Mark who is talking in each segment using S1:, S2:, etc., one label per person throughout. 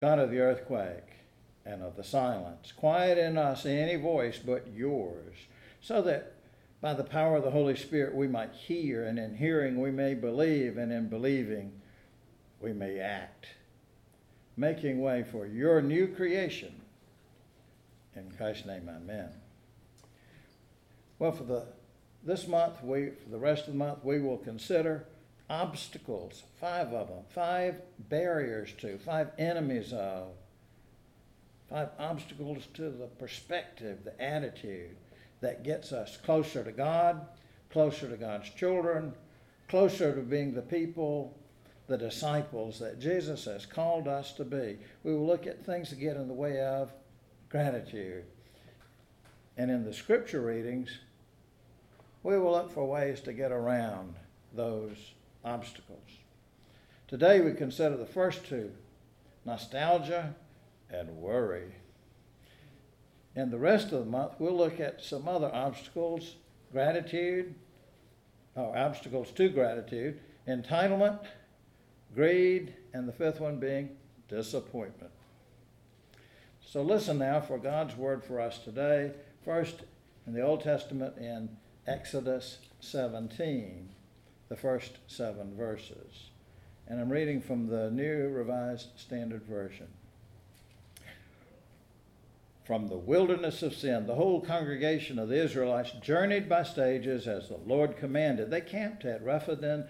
S1: God of the earthquake and of the silence, quiet in us any voice but yours, so that by the power of the Holy Spirit we might hear, and in hearing we may believe, and in believing we may act, making way for your new creation. In Christ's name, amen. Well, for the this month, we for the rest of the month, we will consider obstacles, five of them, five barriers to, five enemies of, five obstacles to the perspective, the attitude that gets us closer to God, closer to God's children, closer to being the people, the disciples that Jesus has called us to be. We will look at things that get in the way of gratitude. And in the scripture readings, we will look for ways to get around those obstacles. Today we consider the first two nostalgia and worry. In the rest of the month, we'll look at some other obstacles gratitude, or obstacles to gratitude, entitlement, greed, and the fifth one being disappointment. So listen now for God's word for us today. First, in the Old Testament, in Exodus 17 the first seven verses. And I'm reading from the New Revised Standard Version. From the wilderness of sin, the whole congregation of the Israelites journeyed by stages as the Lord commanded. They camped at Rephidim,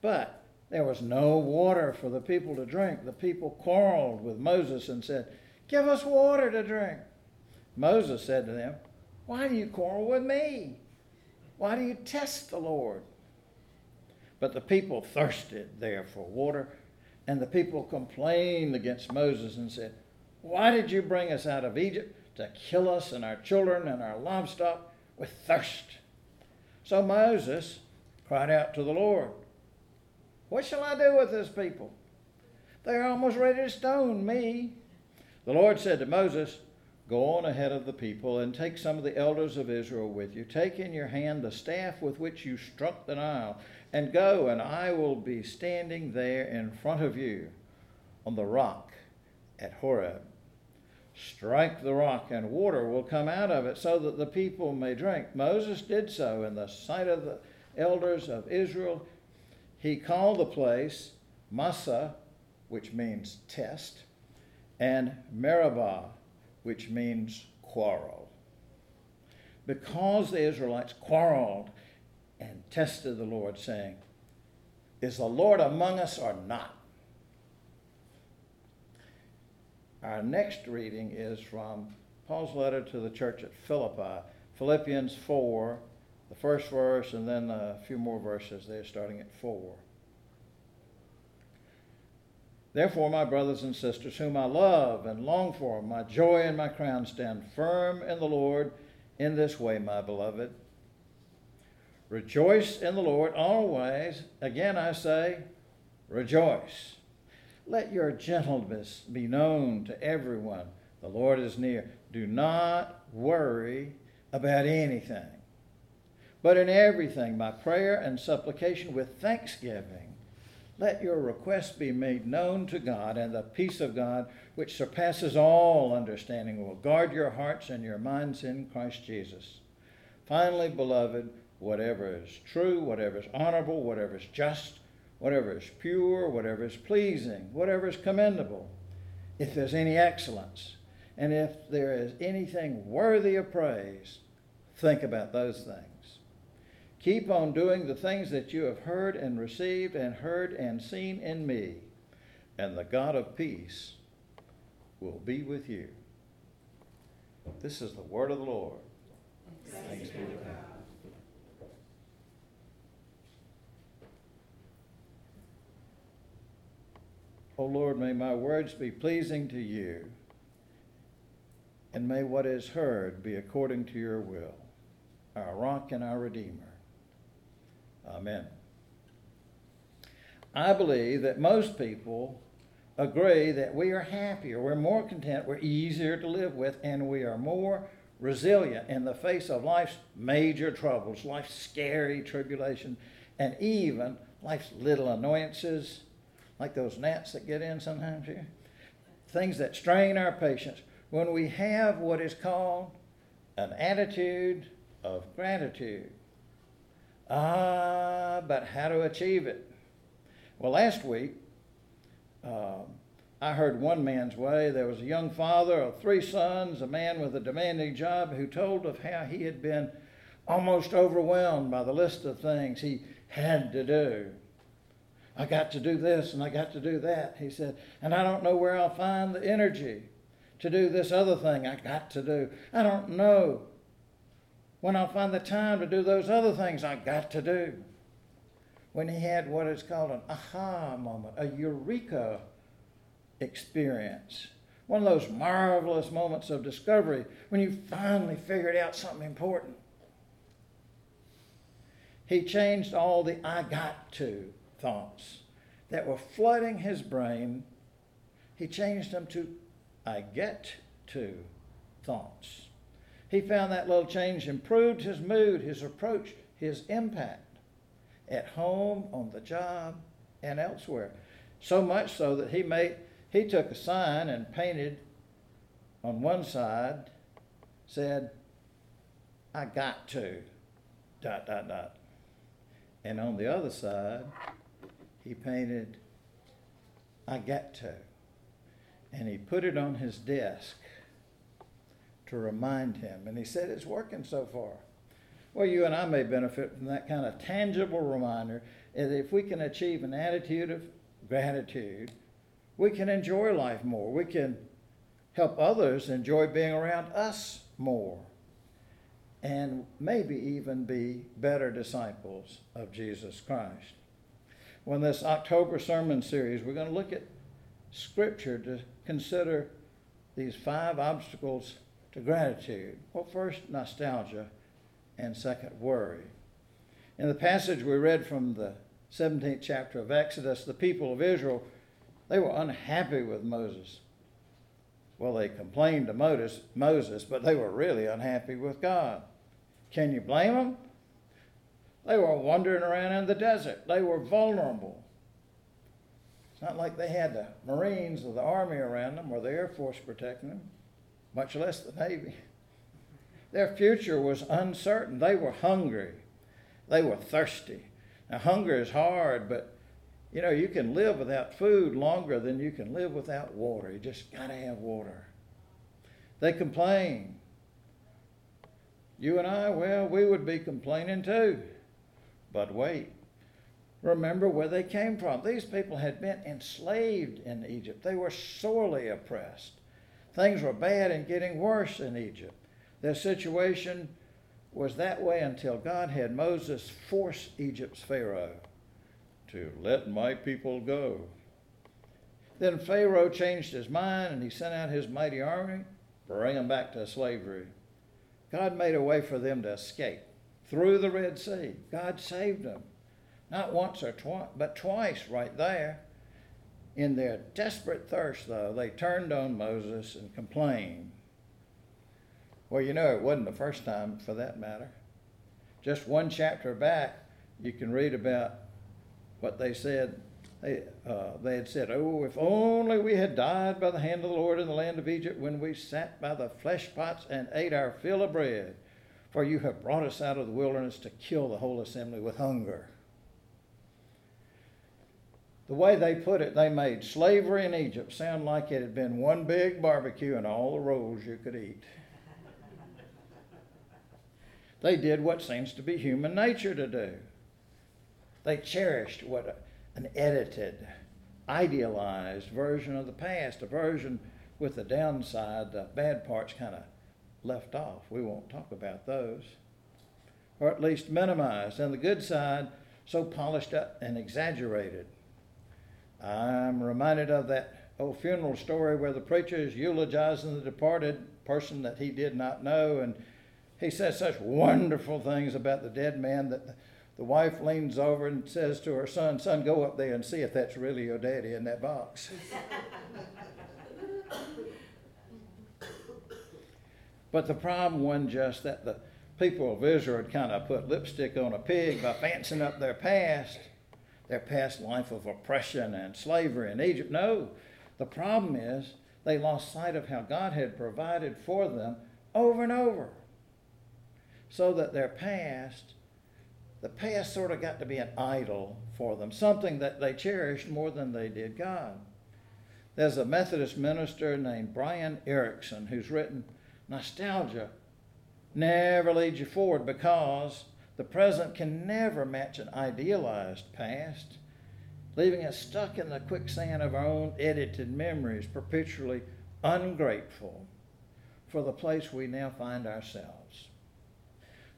S1: but there was no water for the people to drink. The people quarreled with Moses and said, Give us water to drink. Moses said to them, Why do you quarrel with me? Why do you test the Lord? But the people thirsted there for water, and the people complained against Moses and said, Why did you bring us out of Egypt to kill us and our children and our livestock with thirst? So Moses cried out to the Lord, What shall I do with this people? They are almost ready to stone me. The Lord said to Moses, Go on ahead of the people and take some of the elders of Israel with you. Take in your hand the staff with which you struck the Nile, and go, and I will be standing there in front of you on the rock at Horeb. Strike the rock, and water will come out of it so that the people may drink. Moses did so in the sight of the elders of Israel. He called the place Massah, which means test, and Meribah which means quarrel. Because the Israelites quarreled and tested the Lord, saying, Is the Lord among us or not? Our next reading is from Paul's letter to the church at Philippi, Philippians 4, the first verse, and then a few more verses there starting at 4. Therefore, my brothers and sisters, whom I love and long for, my joy and my crown, stand firm in the Lord in this way, my beloved. Rejoice in the Lord always. Again, I say, rejoice. Let your gentleness be known to everyone. The Lord is near. Do not worry about anything, but in everything, by prayer and supplication with thanksgiving let your requests be made known to God, and the peace of God, which surpasses all understanding, will guard your hearts and your minds in Christ Jesus. Finally, beloved, whatever is true, whatever is honorable, whatever is just, whatever is pure, whatever is pleasing, whatever is commendable, if there's any excellence, and if there is anything worthy of praise, think about those things. Keep on doing the things that you have heard and received and heard and seen in me, and the God of peace will be with you. This is the word of the Lord. Thanks, be to God. O Lord, may my words be pleasing to you, and may what is heard be according to your will, our rock and our redeemer. Amen. I believe that most people agree that we are happier, we're more content, we're easier to live with, and we are more resilient in the face of life's major troubles, life's scary tribulation, and even life's little annoyances, like those gnats that get in sometimes here. things that strain our patience, when we have what is called an attitude of gratitude. Ah, but how to achieve it? Well, last week, um, I heard one man's way. There was a young father of three sons, a man with a demanding job, who told of how he had been almost overwhelmed by the list of things he had to do. I got to do this and I got to do that, he said, and I don't know where I'll find the energy to do this other thing I got to do. I don't know when I'll find the time to do those other things I got to do. When he had what is called an aha moment, a eureka experience. One of those marvelous moments of discovery when you finally figured out something important. He changed all the I got to thoughts that were flooding his brain. He changed them to I get to thoughts. He found that little change improved his mood, his approach, his impact at home, on the job, and elsewhere. So much so that he made he took a sign and painted on one side said, I got to, dot, dot, dot. And on the other side, he painted, I got to. And he put it on his desk to remind him. And he said, It's working so far. Well, you and I may benefit from that kind of tangible reminder that if we can achieve an attitude of gratitude, we can enjoy life more. We can help others enjoy being around us more and maybe even be better disciples of Jesus Christ. In this October sermon series, we're going to look at Scripture to consider these five obstacles to gratitude. Well, first, nostalgia, and second, worry. In the passage we read from the 17th chapter of Exodus, the people of Israel, they were unhappy with Moses. Well, they complained to Moses, but they were really unhappy with God. Can you blame them? They were wandering around in the desert. They were vulnerable. It's not like they had the Marines or the Army around them or the Air Force protecting them, much less the Navy. Their future was uncertain. They were hungry. They were thirsty. Now, hunger is hard, but you know, you can live without food longer than you can live without water. You just got to have water. They complain. You and I, well, we would be complaining too. But wait, remember where they came from. These people had been enslaved in Egypt, they were sorely oppressed. Things were bad and getting worse in Egypt. Their situation was that way until God had Moses force Egypt's Pharaoh to let my people go. Then Pharaoh changed his mind and he sent out his mighty army, bring them back to slavery. God made a way for them to escape through the Red Sea. God saved them. Not once or twice, but twice right there. In their desperate thirst, though, they turned on Moses and complained. Well, you know, it wasn't the first time for that matter. Just one chapter back, you can read about what they said. They, uh, they had said, Oh, if only we had died by the hand of the Lord in the land of Egypt when we sat by the flesh pots and ate our fill of bread. For you have brought us out of the wilderness to kill the whole assembly with hunger. The way they put it, they made slavery in Egypt sound like it had been one big barbecue and all the rolls you could eat. they did what seems to be human nature to do. They cherished what an edited, idealized version of the past, a version with the downside, the bad parts kind of left off. We won't talk about those. Or at least minimized. And the good side, so polished up and exaggerated. I'm reminded of that old funeral story where the preacher is eulogizing the departed person that he did not know. And he says such wonderful things about the dead man that the wife leans over and says to her son, Son, go up there and see if that's really your daddy in that box. but the problem wasn't just that the people of Israel had kind of put lipstick on a pig by fancying up their past, their past life of oppression and slavery in Egypt. No, the problem is They lost sight of how God had provided for them over and over. So that their past, the past sort of got to be an idol for them, something that they cherished more than they did God. There's a Methodist minister named Brian Erickson who's written Nostalgia never leads you forward because the present can never match an idealized past, leaving us stuck in the quicksand of our own edited memories, perpetually ungrateful for the place we now find ourselves.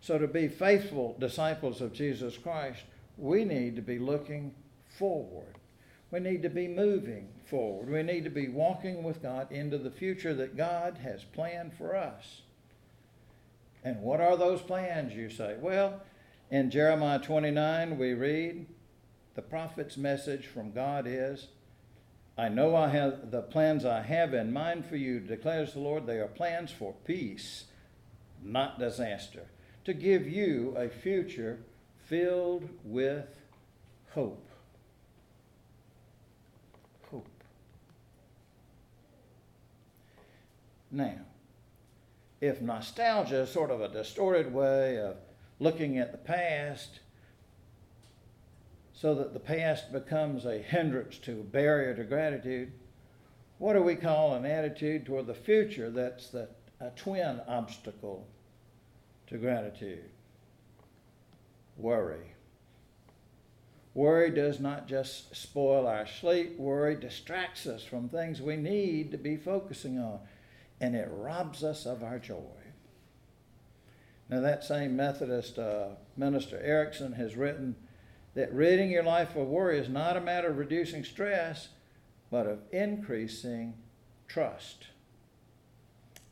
S1: So, to be faithful disciples of Jesus Christ, we need to be looking forward. We need to be moving forward. We need to be walking with God into the future that God has planned for us. And what are those plans, you say? Well, in Jeremiah 29, we read the prophet's message from God is I know I have the plans I have in mind for you, declares the Lord. They are plans for peace, not disaster, to give you a future filled with hope. Hope. Now, if nostalgia is sort of a distorted way of looking at the past, so that the past becomes a hindrance to a barrier to gratitude, what do we call an attitude toward the future that's the, a twin obstacle to gratitude? Worry. Worry does not just spoil our sleep, worry distracts us from things we need to be focusing on and it robs us of our joy. Now, that same Methodist uh, minister Erickson has written that ridding your life of worry is not a matter of reducing stress, but of increasing trust.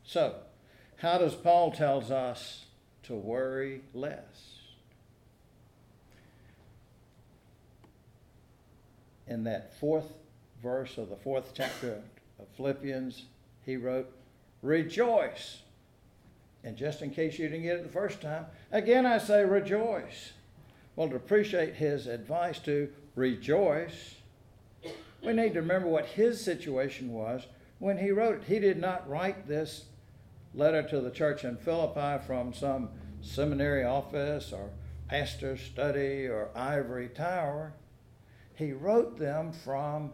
S1: So, how does Paul tells us to worry less? In that fourth verse of the fourth chapter of Philippians, he wrote, rejoice. And just in case you didn't get it the first time, again I say rejoice. Well, to appreciate his advice to rejoice, we need to remember what his situation was when he wrote it. He did not write this letter to the church in Philippi from some seminary office or pastor's study or ivory tower. He wrote them from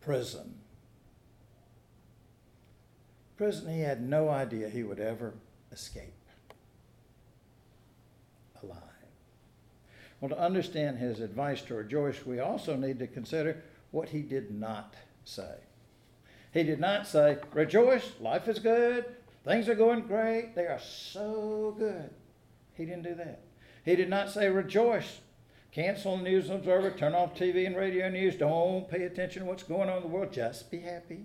S1: prison prison, he had no idea he would ever escape alive. Well, to understand his advice to rejoice, we also need to consider what he did not say. He did not say, Rejoice, life is good, things are going great, they are so good. He didn't do that. He did not say, Rejoice, cancel the News Observer, turn off TV and radio news, don't pay attention to what's going on in the world, just be happy.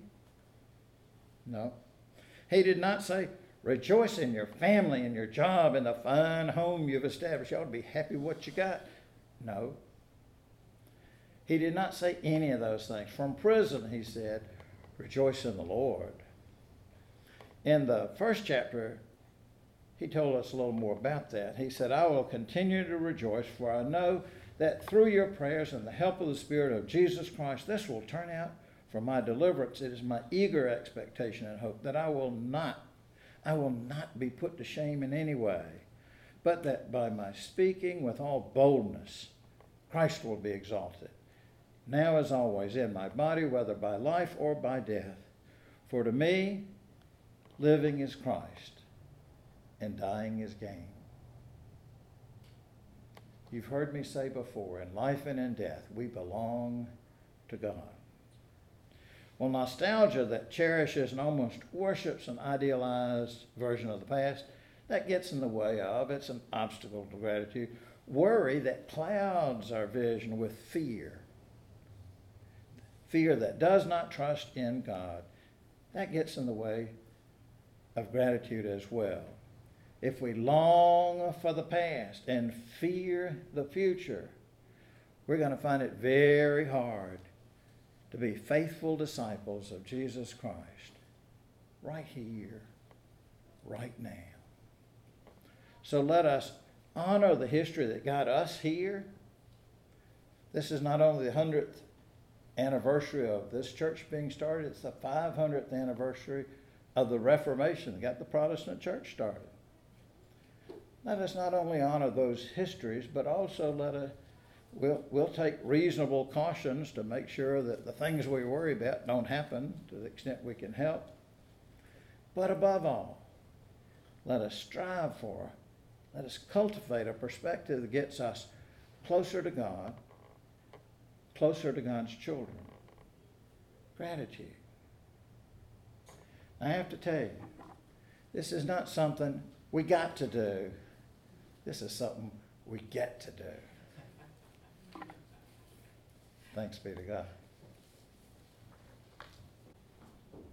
S1: No. He did not say, rejoice in your family and your job and the fine home you've established. You ought to be happy with what you got. No. He did not say any of those things. From prison, he said, rejoice in the Lord. In the first chapter, he told us a little more about that. He said, I will continue to rejoice, for I know that through your prayers and the help of the Spirit of Jesus Christ, this will turn out for my deliverance. It is my eager expectation and hope that I will not, I will not be put to shame in any way, but that by my speaking with all boldness, Christ will be exalted. Now as always, in my body, whether by life or by death. For to me, living is Christ, and dying is gain. You've heard me say before, in life and in death, we belong to God. Well, nostalgia that cherishes and almost worships an idealized version of the past, that gets in the way of, it's an obstacle to gratitude. Worry that clouds our vision with fear. Fear that does not trust in God, that gets in the way of gratitude as well. If we long for the past and fear the future, we're going to find it very hard to be faithful disciples of Jesus Christ right here, right now. So let us honor the history that got us here. This is not only the 100th anniversary of this church being started. It's the 500th anniversary of the Reformation that got the Protestant church started. Let us not only honor those histories, but also let us, we'll, we'll take reasonable cautions to make sure that the things we worry about don't happen to the extent we can help. But above all, let us strive for, let us cultivate a perspective that gets us closer to God, closer to God's children. Gratitude. I have to tell you, this is not something we got to do. This is something we get to do. Thanks be to God.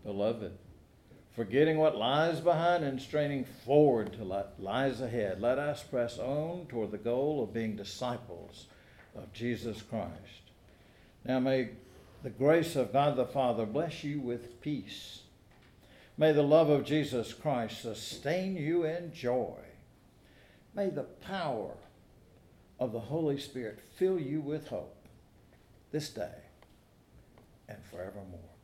S1: Beloved, forgetting what lies behind and straining forward to what lies ahead, let us press on toward the goal of being disciples of Jesus Christ. Now may the grace of God the Father bless you with peace. May the love of Jesus Christ sustain you in joy. May the power of the Holy Spirit fill you with hope this day and forevermore.